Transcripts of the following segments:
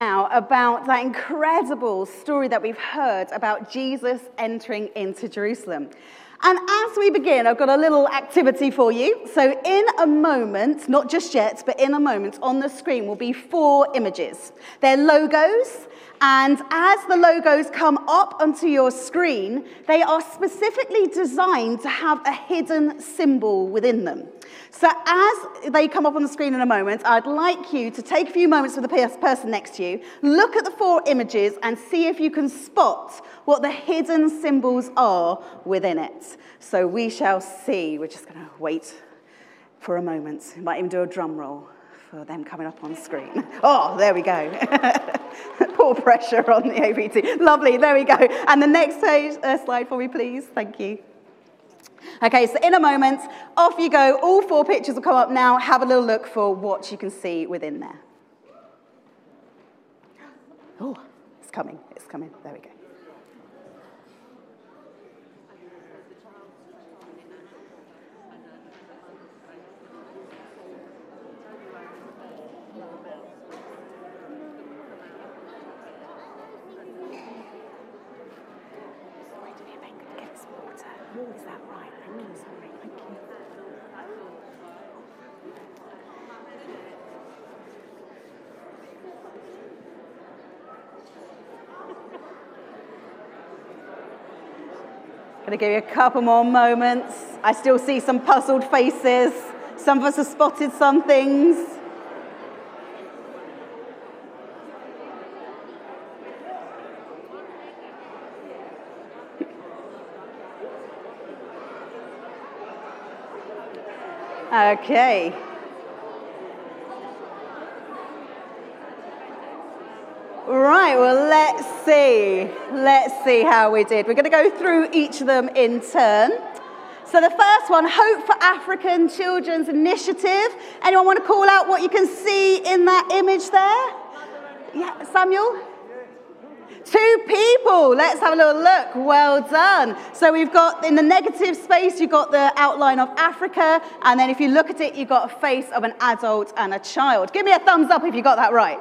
now about that incredible story that we've heard about Jesus entering into Jerusalem. And as we begin, I've got a little activity for you. So, in a moment, not just yet, but in a moment, on the screen will be four images. They're logos, and as the logos come up onto your screen, they are specifically designed to have a hidden symbol within them. So, as they come up on the screen in a moment, I'd like you to take a few moments with the person next to you, look at the four images, and see if you can spot what the hidden symbols are within it. So, we shall see. We're just going to wait for a moment. We might even do a drum roll for them coming up on screen. Oh, there we go. Poor pressure on the AVT. Lovely, there we go. And the next page, uh, slide for me, please. Thank you. Okay, so in a moment, off you go. All four pictures will come up now. Have a little look for what you can see within there. Oh, it's coming. It's coming. There we go. To give you a couple more moments. I still see some puzzled faces. Some of us have spotted some things. Okay. Right, well, let's see. Let's see how we did. We're going to go through each of them in turn. So, the first one Hope for African Children's Initiative. Anyone want to call out what you can see in that image there? Yeah, Samuel? Two people. Let's have a little look. Well done. So we've got in the negative space, you've got the outline of Africa. And then if you look at it, you've got a face of an adult and a child. Give me a thumbs up if you got that right.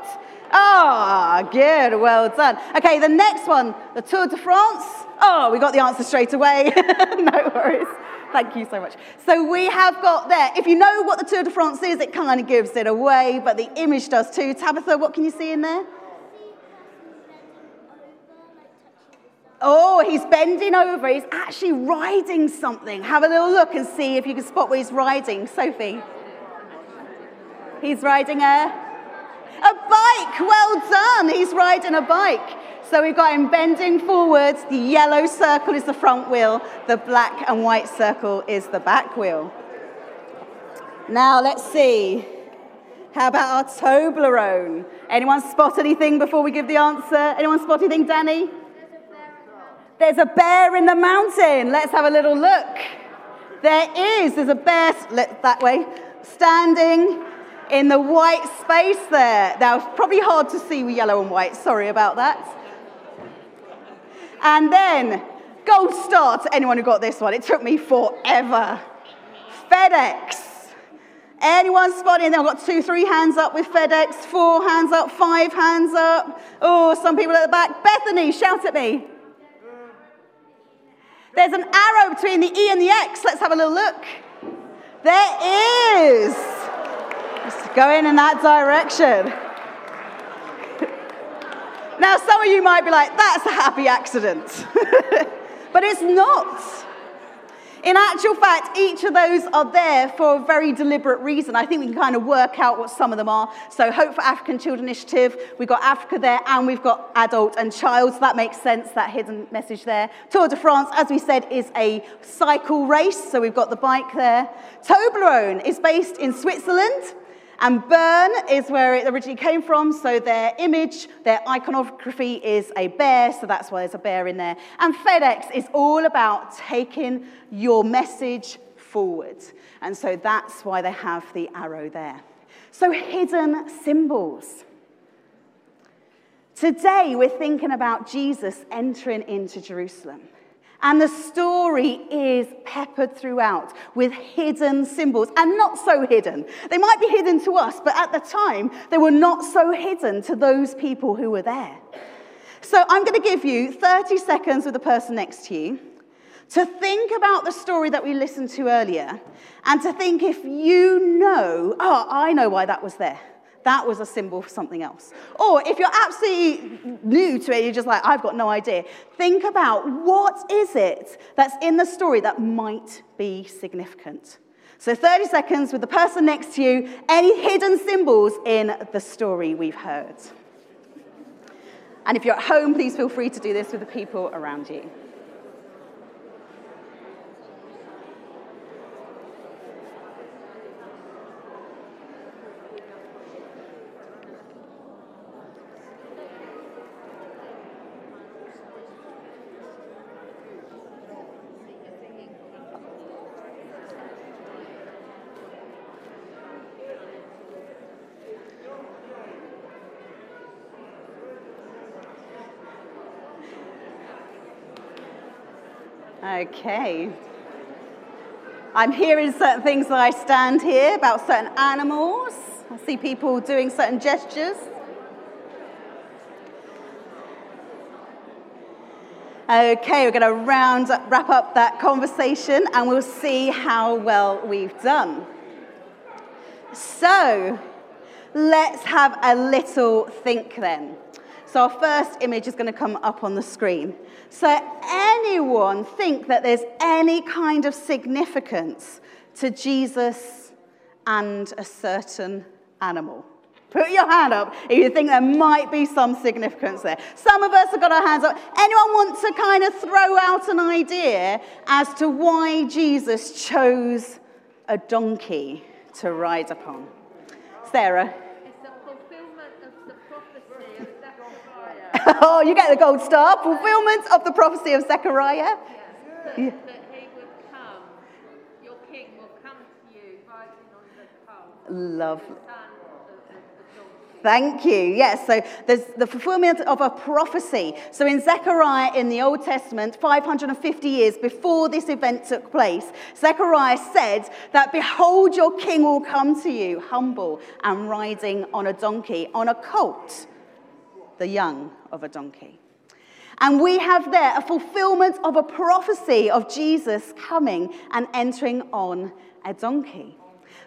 Ah, oh, good. Well done. Okay, the next one, the Tour de France. Oh, we got the answer straight away. no worries. Thank you so much. So we have got there. If you know what the Tour de France is, it kind of gives it away, but the image does too. Tabitha, what can you see in there? Oh, he's bending over. He's actually riding something. Have a little look and see if you can spot what he's riding. Sophie. He's riding a, a bike. Well done. He's riding a bike. So we've got him bending forwards. The yellow circle is the front wheel. The black and white circle is the back wheel. Now let's see. How about our Toblerone? Anyone spot anything before we give the answer? Anyone spot anything, Danny? There's a bear in the mountain. Let's have a little look. There is. There's a bear that way, standing in the white space there. Now, probably hard to see with yellow and white. Sorry about that. And then, gold star to anyone who got this one. It took me forever. FedEx. Anyone spotting? I've got two, three hands up with FedEx, four hands up, five hands up. Oh, some people at the back. Bethany, shout at me. There's an arrow between the E and the X. Let's have a little look. There is. Going in that direction. Now, some of you might be like, that's a happy accident. but it's not. In actual fact, each of those are there for a very deliberate reason. I think we can kind of work out what some of them are. So, Hope for African Children Initiative, we've got Africa there, and we've got adult and child. So, that makes sense, that hidden message there. Tour de France, as we said, is a cycle race. So, we've got the bike there. Toblerone is based in Switzerland. And Bern is where it originally came from, so their image, their iconography is a bear, so that's why there's a bear in there. And FedEx is all about taking your message forward. And so that's why they have the arrow there. So, hidden symbols. Today, we're thinking about Jesus entering into Jerusalem. And the story is peppered throughout with hidden symbols, and not so hidden. They might be hidden to us, but at the time, they were not so hidden to those people who were there. So I'm going to give you 30 seconds with the person next to you to think about the story that we listened to earlier and to think if you know, oh, I know why that was there. That was a symbol for something else. Or if you're absolutely new to it, you're just like, I've got no idea. Think about what is it that's in the story that might be significant. So 30 seconds with the person next to you, any hidden symbols in the story we've heard. And if you're at home, please feel free to do this with the people around you. Okay. I'm hearing certain things as I stand here about certain animals. I see people doing certain gestures. Okay, we're going to round up, wrap up that conversation and we'll see how well we've done. So, let's have a little think then. So, our first image is going to come up on the screen. So, anyone think that there's any kind of significance to Jesus and a certain animal? Put your hand up if you think there might be some significance there. Some of us have got our hands up. Anyone want to kind of throw out an idea as to why Jesus chose a donkey to ride upon? Sarah. oh, you get the gold star. Fulfillment of the prophecy of Zechariah. Yes. That, yeah. that he would come, your king will come to you riding on the colt. Love. Thank you. Yes, so there's the fulfillment of a prophecy. So in Zechariah in the Old Testament, 550 years before this event took place, Zechariah said that, Behold, your king will come to you, humble and riding on a donkey, on a colt the young of a donkey. And we have there a fulfillment of a prophecy of Jesus coming and entering on a donkey.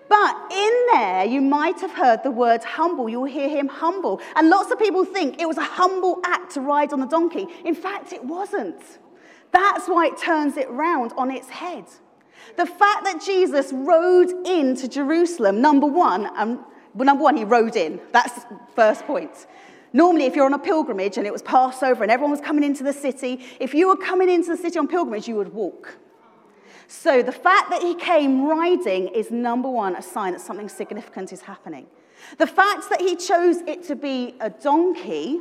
But in there, you might have heard the word humble. You'll hear him humble. And lots of people think it was a humble act to ride on the donkey. In fact, it wasn't. That's why it turns it round on its head. The fact that Jesus rode into Jerusalem, number one, um, well, number one, he rode in. That's first point. Normally, if you're on a pilgrimage and it was Passover and everyone was coming into the city, if you were coming into the city on pilgrimage, you would walk. So the fact that he came riding is number one, a sign that something significant is happening. The fact that he chose it to be a donkey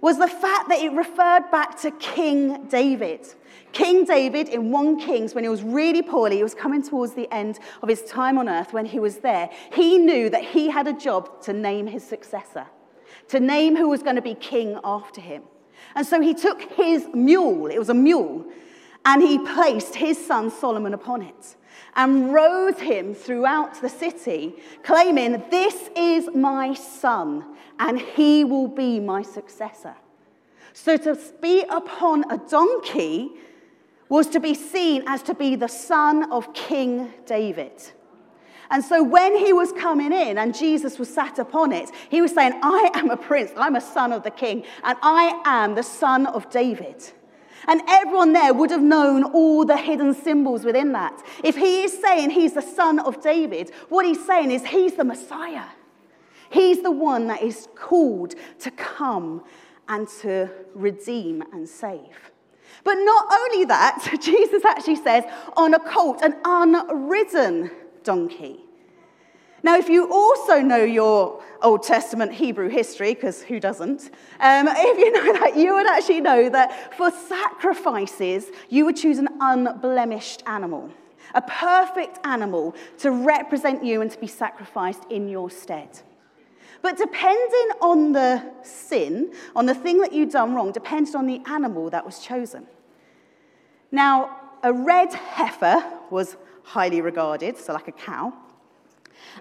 was the fact that it referred back to King David. King David in 1 Kings, when he was really poorly, he was coming towards the end of his time on earth when he was there. He knew that he had a job to name his successor to name who was going to be king after him. And so he took his mule, it was a mule, and he placed his son Solomon upon it and rode him throughout the city, claiming, This is my son, and he will be my successor. So to be upon a donkey was to be seen as to be the son of King David. And so when he was coming in and Jesus was sat upon it, he was saying, I am a prince, I'm a son of the king, and I am the son of David. And everyone there would have known all the hidden symbols within that. If he is saying he's the son of David, what he's saying is he's the Messiah. He's the one that is called to come and to redeem and save. But not only that, Jesus actually says, on a colt, an unridden donkey. Now, if you also know your Old Testament Hebrew history, because who doesn't, um, if you know that, you would actually know that for sacrifices, you would choose an unblemished animal, a perfect animal to represent you and to be sacrificed in your stead. But depending on the sin, on the thing that you'd done wrong, depended on the animal that was chosen. Now, a red heifer was highly regarded, so like a cow,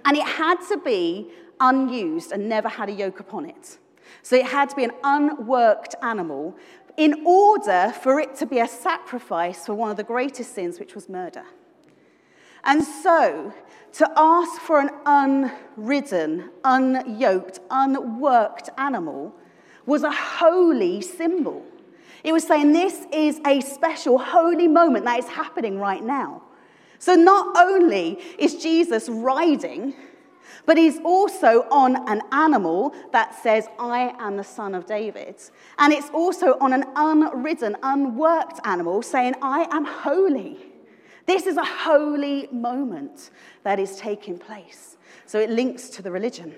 and it had to be unused and never had a yoke upon it. So it had to be an unworked animal in order for it to be a sacrifice for one of the greatest sins, which was murder. And so, to ask for an unridden, unyoked, unworked animal was a holy symbol. It was saying this is a special, holy moment that is happening right now. So, not only is Jesus riding, but he's also on an animal that says, I am the son of David. And it's also on an unridden, unworked animal saying, I am holy. This is a holy moment that is taking place. So it links to the religion.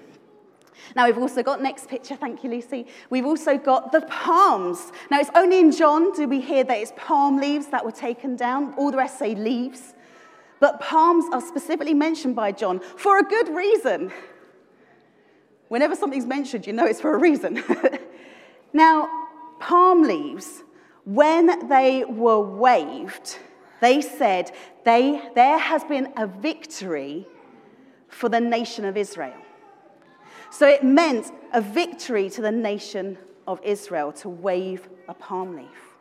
Now, we've also got, next picture, thank you, Lucy. We've also got the palms. Now, it's only in John do we hear that it's palm leaves that were taken down. All the rest say leaves. But palms are specifically mentioned by John for a good reason. Whenever something's mentioned, you know it's for a reason. now, palm leaves, when they were waved, they said they, there has been a victory for the nation of Israel. So it meant a victory to the nation of Israel to wave a palm leaf.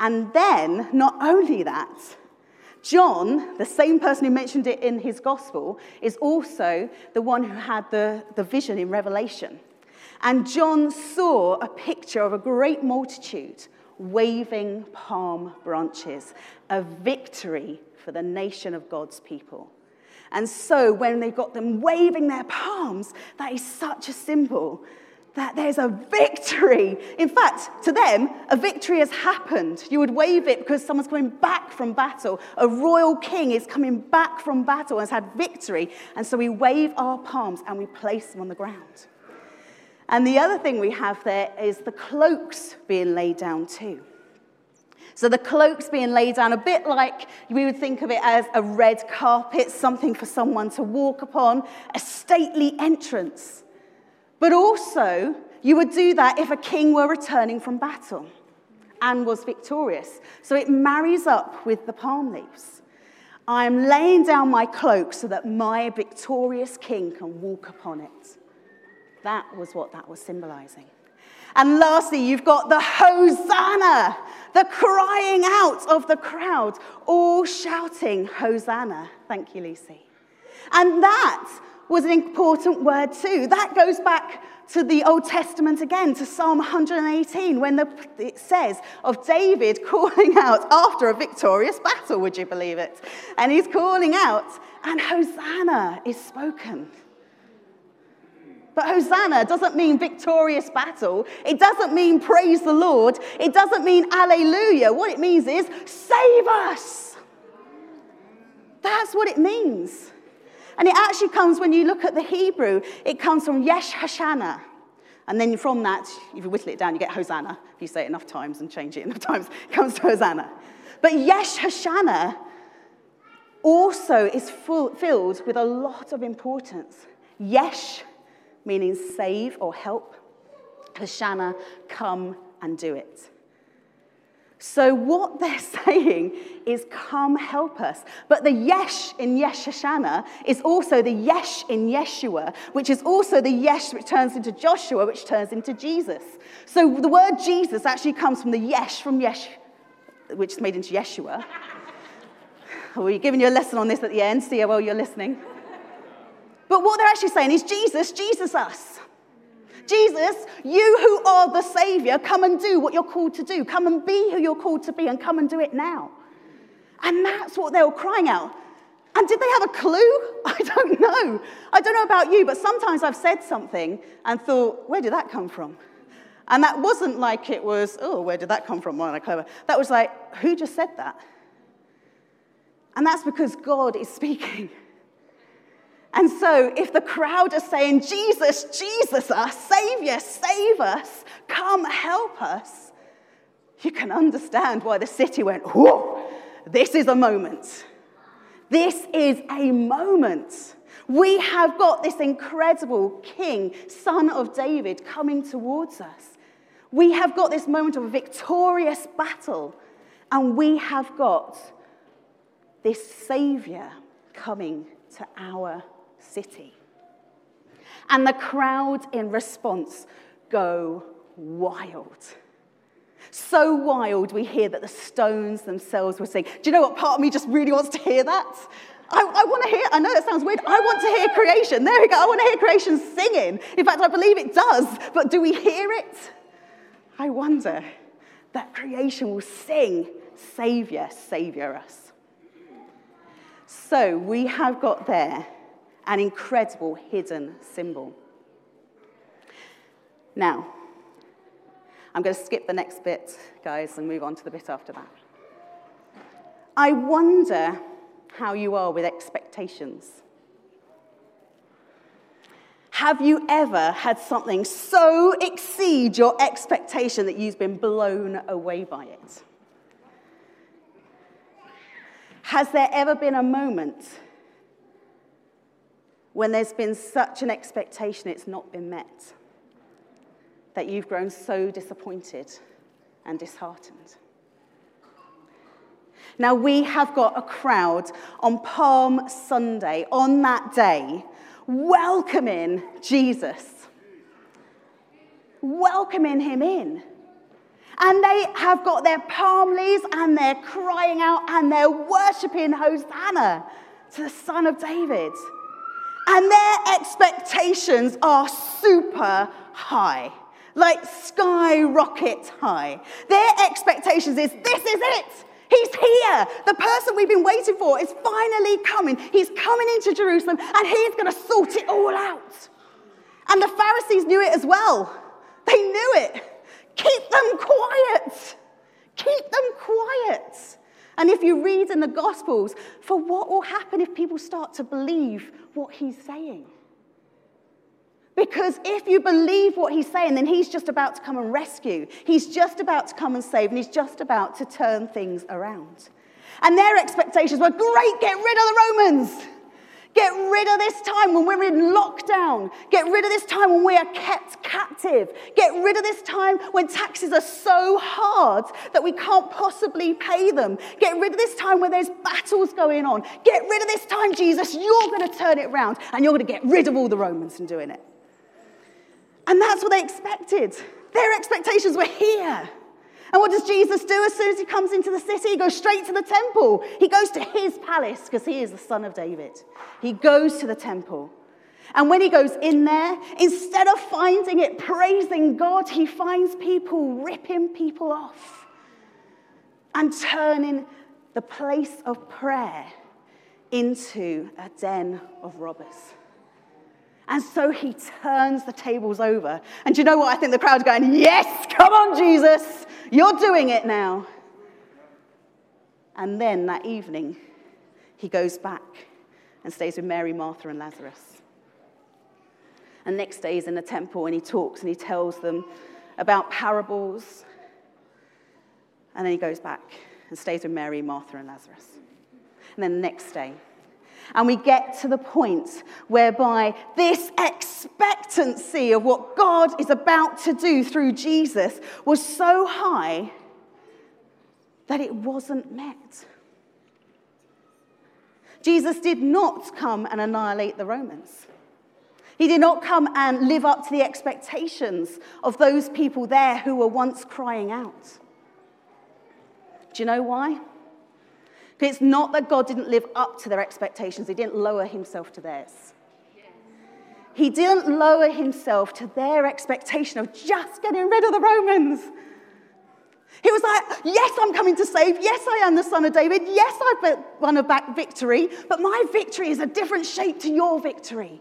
And then, not only that, John, the same person who mentioned it in his gospel, is also the one who had the, the vision in Revelation. And John saw a picture of a great multitude waving palm branches, a victory for the nation of God's people. And so when they got them waving their palms, that is such a symbol that there's a victory. In fact, to them, a victory has happened. You would wave it because someone's coming back from battle. A royal king is coming back from battle and has had victory. And so we wave our palms and we place them on the ground. And the other thing we have there is the cloaks being laid down too. So the cloaks being laid down, a bit like we would think of it as a red carpet, something for someone to walk upon, a stately entrance. But also, you would do that if a king were returning from battle and was victorious. So it marries up with the palm leaves. I am laying down my cloak so that my victorious king can walk upon it. That was what that was symbolizing. And lastly, you've got the Hosanna, the crying out of the crowd, all shouting Hosanna. Thank you, Lucy. And that was an important word too. That goes back to the Old Testament again, to Psalm 118, when the, it says of David calling out after a victorious battle, would you believe it? And he's calling out, and Hosanna is spoken. But Hosanna doesn't mean victorious battle. It doesn't mean praise the Lord. It doesn't mean alleluia. What it means is save us. That's what it means. And it actually comes, when you look at the Hebrew, it comes from Yesh Hoshana. And then from that, if you whittle it down, you get Hosanna. If you say it enough times and change it enough times, it comes to Hosanna. But Yesh Hoshana also is full, filled with a lot of importance. Yesh, meaning save or help. Hoshana, come and do it. So, what they're saying is, Come help us. But the Yesh in Yesh Hoshana is also the Yesh in Yeshua, which is also the Yesh which turns into Joshua, which turns into Jesus. So, the word Jesus actually comes from the Yesh from Yesh, which is made into Yeshua. We're giving you a lesson on this at the end, see how well you're listening. But what they're actually saying is, Jesus, Jesus us. Jesus, you who are the Savior, come and do what you're called to do. Come and be who you're called to be and come and do it now. And that's what they were crying out. And did they have a clue? I don't know. I don't know about you, but sometimes I've said something and thought, where did that come from? And that wasn't like it was, oh, where did that come from? Well, clever. That was like, who just said that? And that's because God is speaking. And so, if the crowd are saying, Jesus, Jesus, our Savior, save us, come help us, you can understand why the city went, whoa, this is a moment. This is a moment. We have got this incredible king, son of David, coming towards us. We have got this moment of a victorious battle. And we have got this Savior coming to our city. And the crowd in response go wild. So wild, we hear that the stones themselves were saying, Do you know what? Part of me just really wants to hear that. I, I want to hear, I know that sounds weird, I want to hear creation. There we go, I want to hear creation singing. In fact, I believe it does, but do we hear it? I wonder that creation will sing, Savior, Savior us. So we have got there an incredible hidden symbol. Now, I'm going to skip the next bit, guys, and move on to the bit after that. I wonder how you are with expectations. Have you ever had something so exceed your expectation that you've been blown away by it? Has there ever been a moment when there's been such an expectation it's not been met that you've grown so disappointed and disheartened? Now, we have got a crowd on Palm Sunday, on that day, welcoming Jesus, welcoming him in. And they have got their palm leaves and they're crying out and they're worshipping Hosanna to the Son of David. And their expectations are super high, like skyrocket high. Their expectations is this is it. He's here. The person we've been waiting for is finally coming. He's coming into Jerusalem and he's going to sort it all out. And the Pharisees knew it as well. They knew it. Keep them quiet. Keep them quiet. And if you read in the Gospels, for what will happen if people start to believe what he's saying? Because if you believe what he's saying, then he's just about to come and rescue. He's just about to come and save, and he's just about to turn things around. And their expectations were great, get rid of the Romans. Get rid of this time when we're in lockdown. Get rid of this time when we are kept captive. Get rid of this time when taxes are so hard that we can't possibly pay them. Get rid of this time where there's battles going on. Get rid of this time, Jesus. You're going to turn it around and you're going to get rid of all the Romans and doing it. And that's what they expected. Their expectations were here. And what does Jesus do as soon as he comes into the city? He goes straight to the temple. He goes to his palace because he is the son of David. He goes to the temple. And when he goes in there, instead of finding it praising God, he finds people ripping people off and turning the place of prayer into a den of robbers. And so he turns the tables over. And do you know what? I think the crowd's going, Yes, come on, Jesus, you're doing it now. And then that evening, he goes back and stays with Mary, Martha, and Lazarus. And next day, he's in the temple and he talks and he tells them about parables. And then he goes back and stays with Mary, Martha, and Lazarus. And then the next day, and we get to the point whereby this expectancy of what God is about to do through Jesus was so high that it wasn't met. Jesus did not come and annihilate the Romans. He did not come and live up to the expectations of those people there who were once crying out. Do you know why? It's not that God didn't live up to their expectations, He didn't lower Himself to theirs. He didn't lower Himself to their expectation of just getting rid of the Romans. He was like, Yes, I'm coming to save. Yes, I am the son of David. Yes, I've won a back victory, but my victory is a different shape to your victory.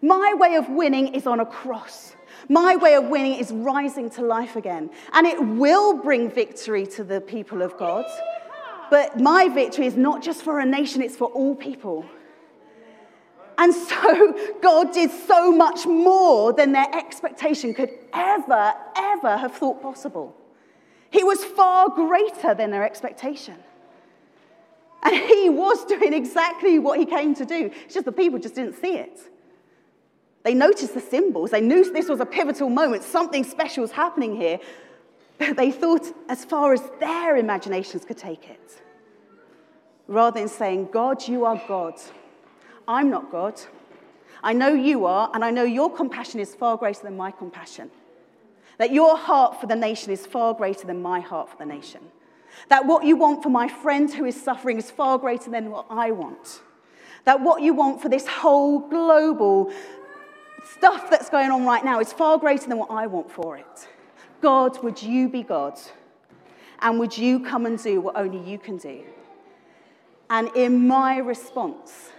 My way of winning is on a cross. My way of winning is rising to life again. And it will bring victory to the people of God. But my victory is not just for a nation, it's for all people. And so God did so much more than their expectation could ever, ever have thought possible. He was far greater than their expectation. And he was doing exactly what he came to do. It's just the people just didn't see it. They noticed the symbols. They knew this was a pivotal moment. Something special was happening here. But they thought as far as their imaginations could take it, rather than saying, God, you are God. I'm not God. I know you are, and I know your compassion is far greater than my compassion. That your heart for the nation is far greater than my heart for the nation. That what you want for my friend who is suffering is far greater than what I want. That what you want for this whole global stuff that's going on right now is far greater than what I want for it. God, would you be God? And would you come and do what only you can do? And in my response,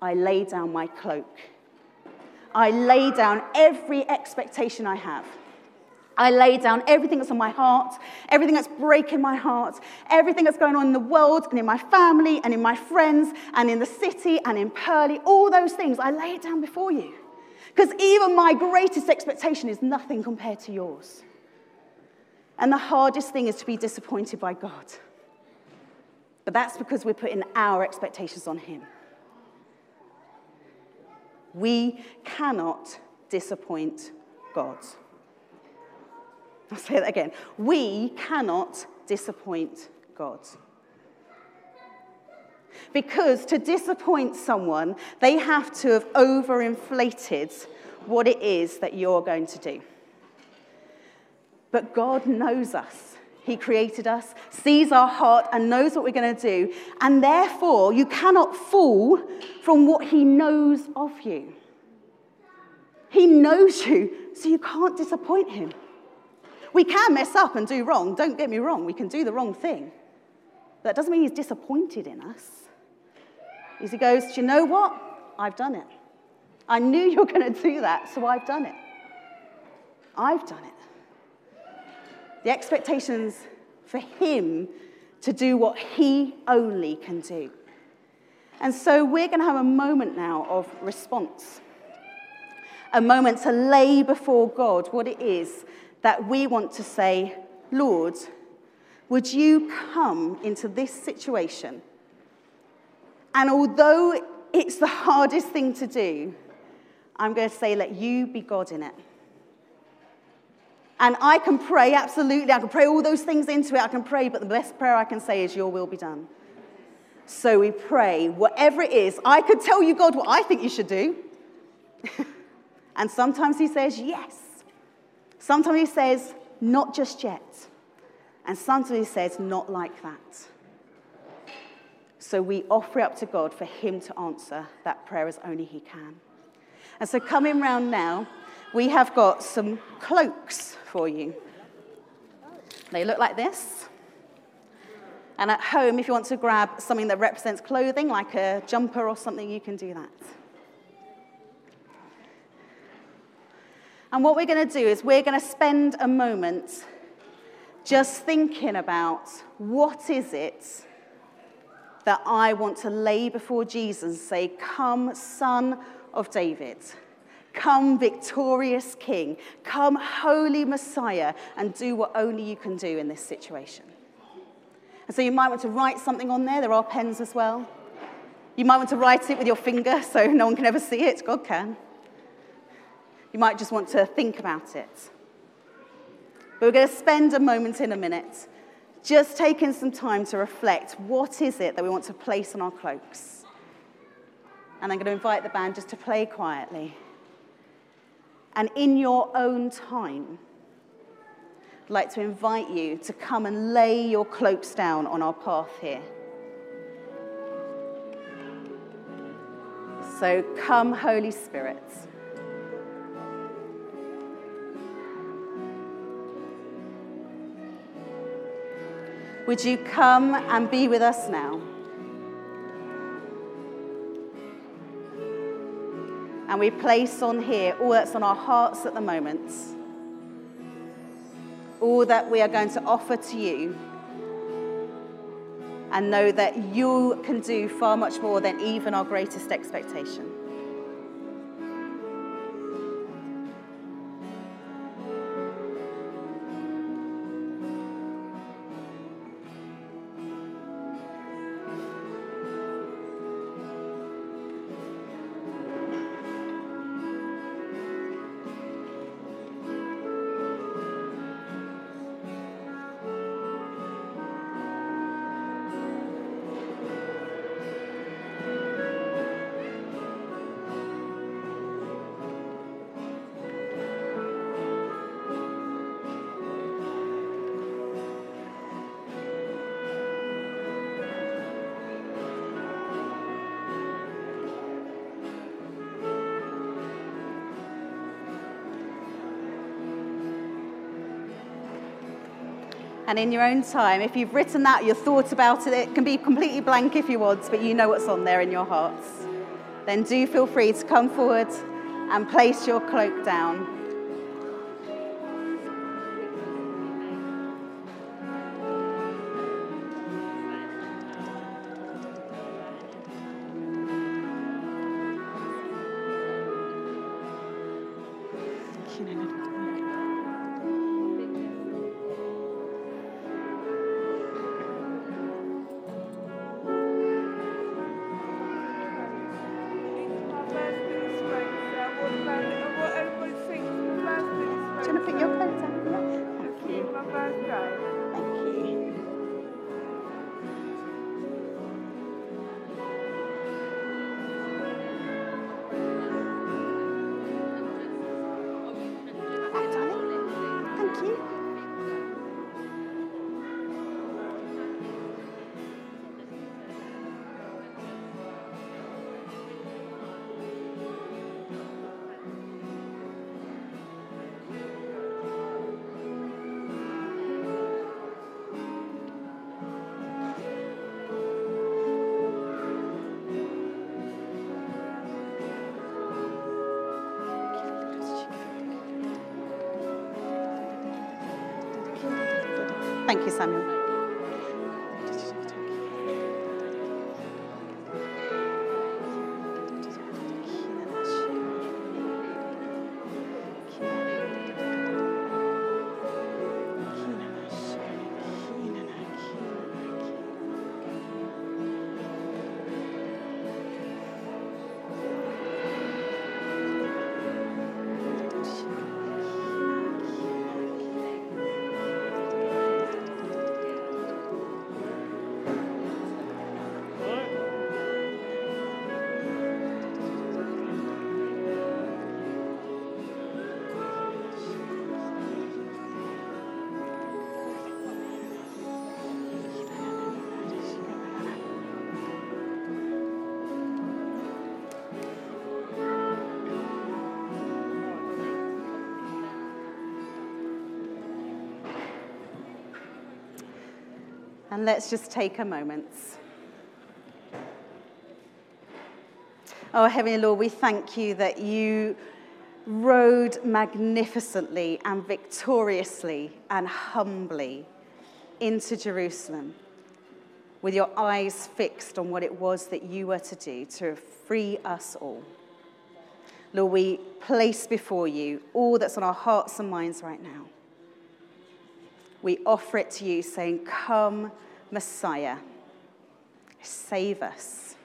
I lay down my cloak. I lay down every expectation I have. I lay down everything that's on my heart, everything that's breaking my heart, everything that's going on in the world and in my family and in my friends and in the city and in Purley, all those things, I lay it down before you. Because even my greatest expectation is nothing compared to yours. And the hardest thing is to be disappointed by God. But that's because we're putting our expectations on Him. We cannot disappoint God. I'll say that again. We cannot disappoint God. Because to disappoint someone, they have to have overinflated what it is that you're going to do. But God knows us. He created us, sees our heart, and knows what we're going to do. And therefore, you cannot fall from what He knows of you. He knows you, so you can't disappoint Him. We can mess up and do wrong. Don't get me wrong, we can do the wrong thing. That doesn't mean He's disappointed in us. He goes, Do you know what? I've done it. I knew you were going to do that, so I've done it. I've done it. The expectations for him to do what he only can do. And so we're going to have a moment now of response. A moment to lay before God what it is that we want to say, Lord, would you come into this situation? And although it's the hardest thing to do, I'm going to say, let you be God in it. And I can pray, absolutely. I can pray all those things into it. I can pray, but the best prayer I can say is, Your will be done. So we pray, whatever it is. I could tell you, God, what I think you should do. and sometimes He says, Yes. Sometimes He says, Not just yet. And sometimes He says, Not like that. So we offer it up to God for Him to answer that prayer as only He can. And so coming round now, we have got some cloaks for you. They look like this. And at home, if you want to grab something that represents clothing, like a jumper or something, you can do that. And what we're going to do is we're going to spend a moment just thinking about what is it that I want to lay before Jesus say, Come, Son of David. Come, victorious King. Come, holy Messiah, and do what only you can do in this situation. And so you might want to write something on there. There are pens as well. You might want to write it with your finger so no one can ever see it. God can. You might just want to think about it. But we're going to spend a moment in a minute just taking some time to reflect what is it that we want to place on our cloaks. And I'm going to invite the band just to play quietly and in your own time, I'd like to invite you to come and lay your cloaks down on our path here. So come, Holy Spirit. Would you come and be with us now? And we place on here all that's on our hearts at the moment, all that we are going to offer to you. And know that you can do far much more than even our greatest expectation. And in your own time, if you've written that, your thought about it, it can be completely blank if you want, but you know what's on there in your hearts. Then do feel free to come forward and place your cloak down. Thank you, Samuel. And let's just take a moment. Oh, Heavenly Lord, we thank you that you rode magnificently and victoriously and humbly into Jerusalem with your eyes fixed on what it was that you were to do to free us all. Lord, we place before you all that's on our hearts and minds right now. We offer it to you, saying, Come, Messiah, save us,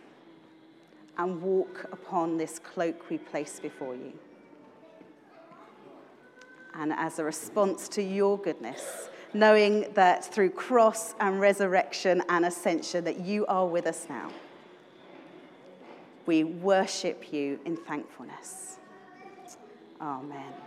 and walk upon this cloak we place before you. And as a response to your goodness, knowing that through cross and resurrection and ascension that you are with us now, we worship you in thankfulness. Amen.